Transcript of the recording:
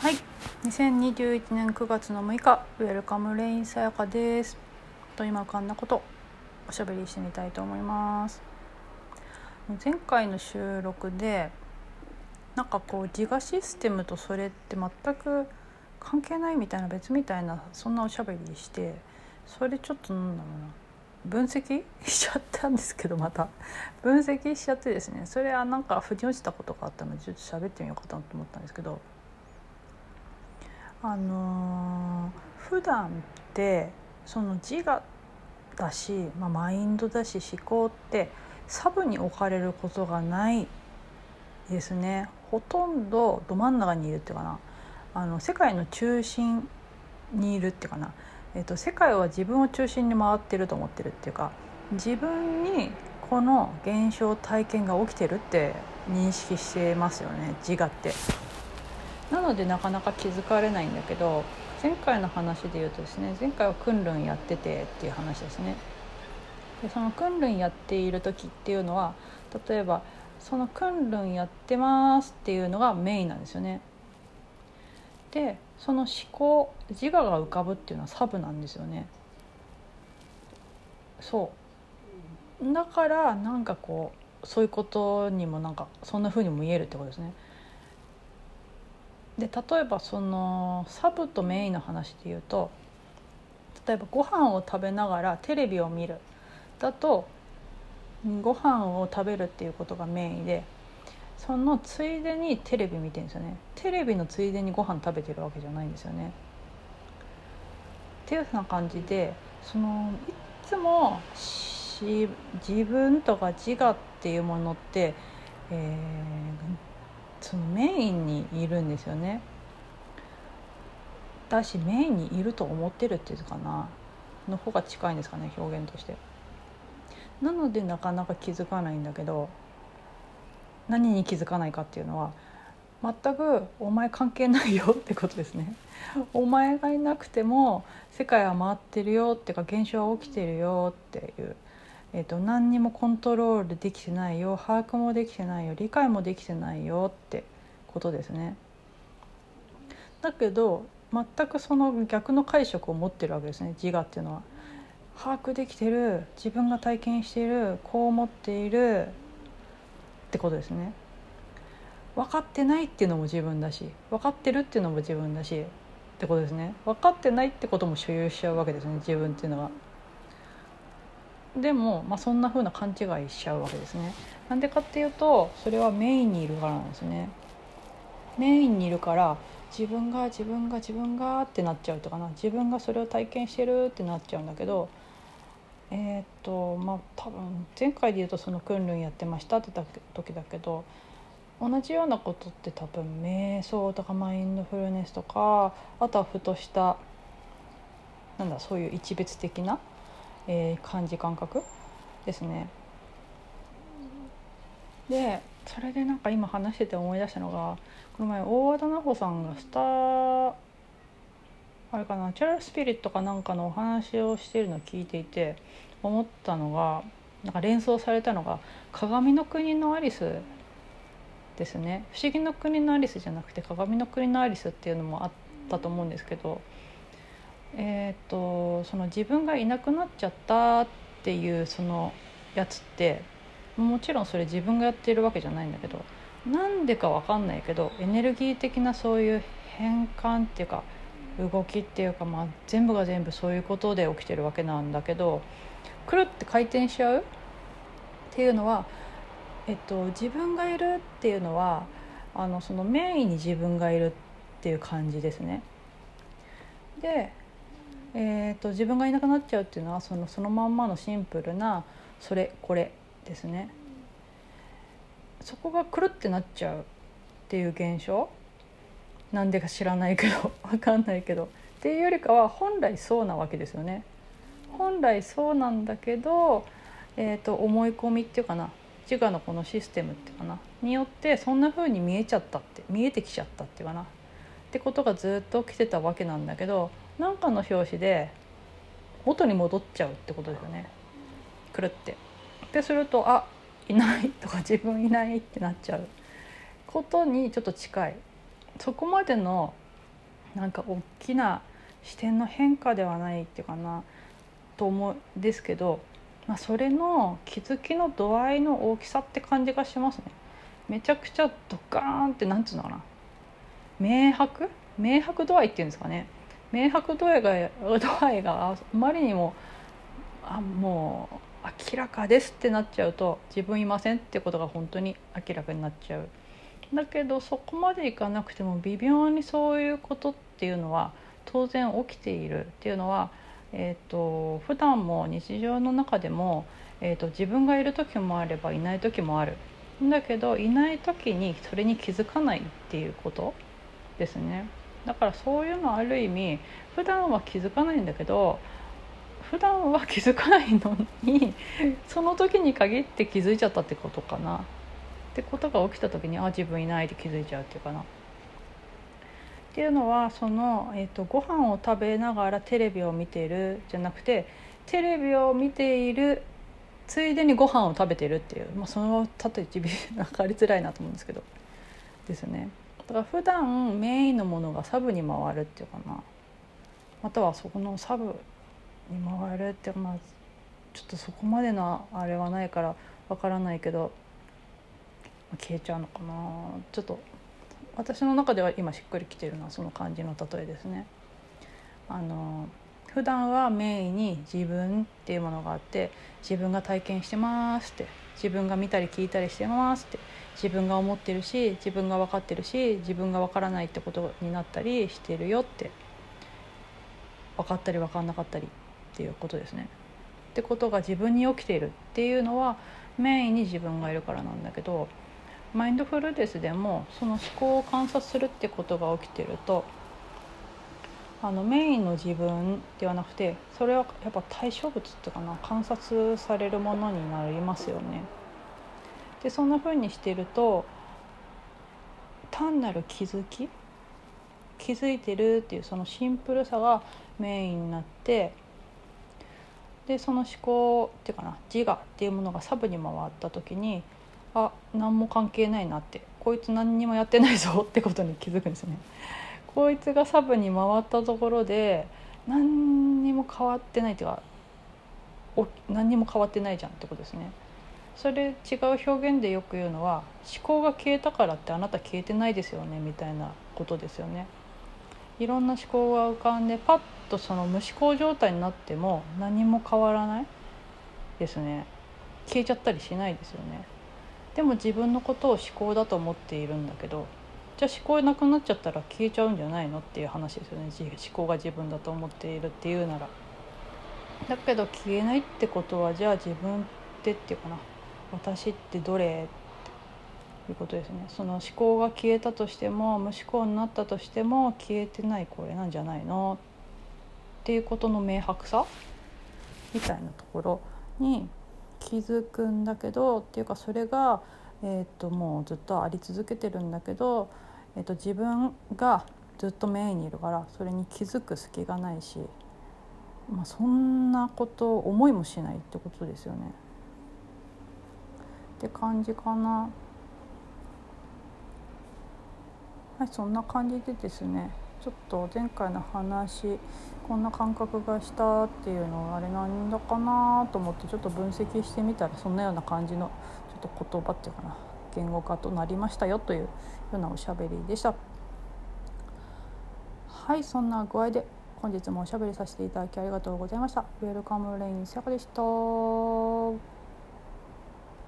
はい。2021年9月の6日ウェルカムレインさやかです。と今かんなことおしゃべりしてみたいと思います。前回の収録でなんかこう自我システムとそれって全く関係ないみたいな別みたいなそんなおしゃべりしてそれちょっとなんだろうな。分析しちゃったんですけどまた。分析しちゃってですね。それはなんか腑に落ちたことがあったのでちょっと喋ってみようかなと思ったんですけどあのー、普段ってその自我だし、まあ、マインドだし思考ってサブに置かれることがないですね。ほとんどど真ん中にいるっていうかな。あの世界の中心にいるっていうかな。えーと、世界は自分を中心に回ってると思ってるっていうか自分にこの現象体験が起きてるって認識してますよね自我って。なのでなかなか気づかれないんだけど前回の話で言うとですね前回は訓練やっててっていう話ですね。でその訓練やっている時っていうのは例えばその訓練やってますっていうのがメインなんですよね。でその思考自我が浮かぶっていうのはサブなんですよねそうだからなんかこうそういうことにもなんかそんなふうにも見えるってことですねで例えばそのサブとメインの話で言うと例えばご飯を食べながらテレビを見る。だとご飯を食べるっていうことがメインでそのついでにテレビ見てるんですよね。テレビのついでにご飯食べてるわけじゃないんですよね。っていうふうな感じでそのいつも自分とか自我っていうものって、えー、そのメインにいるんですよね。だしメインにいると思ってるっていうかな。の方が近いんですかね表現として。なのでなかなか気づかないんだけど何に気づかないかっていうのは全くお前関係ないよってことですね。お前がいなくても世界は回ってるよっていうか現象は起きてるよっていう、えーと、何にもコントロールできてないよ把握もできてないよ理解もできてないよってことですね。だけど全くその逆の解釈を持ってるわけですね自我っていうのは。把握できてる自分が体験しているこう思っているってことですね分かってないっていうのも自分だし分かってるっていうのも自分だしってことですね分かってないってことも所有しちゃうわけですね自分っていうのは。でも、まあ、そんな風な勘違いしちゃうわけですね。なんでかっていうとそれはメインにいるからなんですね。メインにいるから自分が自分が自分がってなっちゃうとかな自分がそれを体験してるってなっちゃうんだけどえー、っとまあ多分前回で言うとその訓練やってましたって時だけど同じようなことって多分瞑想とかマインドフルネスとかあとはふとしたなんだそういう一別的な、えー、感じ感覚ですね。でそれでなんか今話してて思い出したのがこの前大和田奈穂さんがスターあれかなチャラスピリットかなんかのお話をしてるのを聞いていて思ったのがなんか連想されたのが「鏡の国のアリス」ですね「不思議の国のアリス」じゃなくて「鏡の国のアリス」っていうのもあったと思うんですけど、えーと、その自分がいなくなっちゃったっていうそのやつってもちろんそれ自分がやっているわけじゃないんだけどなんでか分かんないけどエネルギー的なそういう変換っていうか動きっていうか、まあ、全部が全部そういうことで起きてるわけなんだけどくるって回転しちゃうっていうのは、えっと、自分がいるっていうのはあのそのメインに自分がいるっていう感じですね。で、えーと、自分がいなくなっちゃうっていうのはそのそのまんまのシンプルなそれこれですね。そこがくるってなっちゃうっていう現象？なんでか知らないけど 分かんないけど。っていうよりかは本来そうなわけですよね。本来そうなんだけど、えーと、思い込みっていうかな。自我のこのシステムっていうかな。によってそんな風に見えちゃったって見えてきちゃったっていうかな。ってことがずっと起きてたわけなんだけど何かの表紙で元に戻っちゃうってことですよね。くるって。でするとあいないとか 自分いないってなっちゃうことにちょっと近い。そこまでのなんか大きな視点の変化ではないっていうかなと思うんですけど、まあ、それの気づきの度合いの大きさって感じがしますね。めちゃくちゃドカーンってなんつうのかな。明白？明白度合いっていうんですかね。明白度合いが度合いがあまりにもあもう明らかですってなっちゃうと自分いませんってことが本当に明らかになっちゃう。だけどそこまでいかなくても微妙にそういうことっていうのは当然起きているっていうのは、えーと、普段も日常の中でも、えーと、自分がいる時もあればいない時もあるだけどいない時にそれに気づかないっていうことですねだからそういうのある意味普段は気づかないんだけど普段は気づかないのにその時に限って気づいちゃったってことかな。ってことが起きた時にあ自分いないって気づいちゃうっていうかな。っていうのはその、えーと、ご飯を食べながらテレビを見ているじゃなくてテレビを見ているついでにご飯を食べてるっていう、まあ、その例え自分分かりづらいなと思うんですけど。ですね。だから普段メインのものがサブに回るっていうかなまたはそこのサブに回るってまあちょっとそこまでのあれはないからわからないけど消えちゃうのかなちょっと私の中では今しっくりきてるのはその感じの例えですね。あの普段はメインに自分っていうものがあって自分が体験してますって自分が見たり聞いたりしてますって自分が思ってるし自分が分かってるし自分が分からないってことになったりしてるよって分かったり分かんなかったりっていうことですね。ってことが自分に起きているっていうのはメインに自分がいるからなんだけどマインドフルネスでもその思考を観察するってことが起きてるとあのメインの自分ではなくてそれはやっぱ対象物っていうかな観察されるものになりますよね。でそんな風にしてると単なる気づき気づいてるっていうそのシンプルさがメインになってでその思考っていうかな自我っていうものがサブに回った時にあ何も関係ないなってこいつ何にもやってないぞってことに気づくんですよね。こいつがサブに回ったところで何にも変わってないっていうかお何にも変わってないじゃんってことですね。それ違う表現でよく言うのは思考が消えたからってあなた消えてないですよねみたいなことですよね。いろんな思考が浮かんでパッとその無思考状態になっても何も変わらないですね消えちゃったりしないですよねでも自分のことを思考だと思っているんだけどじゃあ思考なくなっちゃったら消えちゃうんじゃないのっていう話ですよね。思考が自分だと思っているっていうなら。だけど消えないってことはじゃあ自分ってっていうかな。私ってどれいうことですね。その思考が消えたとしても無思考になったとしても消えてないこれなんじゃないのっていうことの明白さみたいなところに気づくんだけどっていうかそれが、えー、ともうずっとあり続けてるんだけど、えー、と自分がずっとメインにいるからそれに気づく隙がないし、まあ、そんなこと思いもしないってことですよね。って感じかな。はいそんな感じでですねちょっと前回の話こんな感覚がしたっていうのはあれなんだかなと思ってちょっと分析してみたらそんなような感じのちょっと言葉っていうかな言語化となりましたよというようなおしゃべりでした。はいそんな具合で本日もおしゃべりさせていただきありがとうございました。ウェルカムレインさやかでした。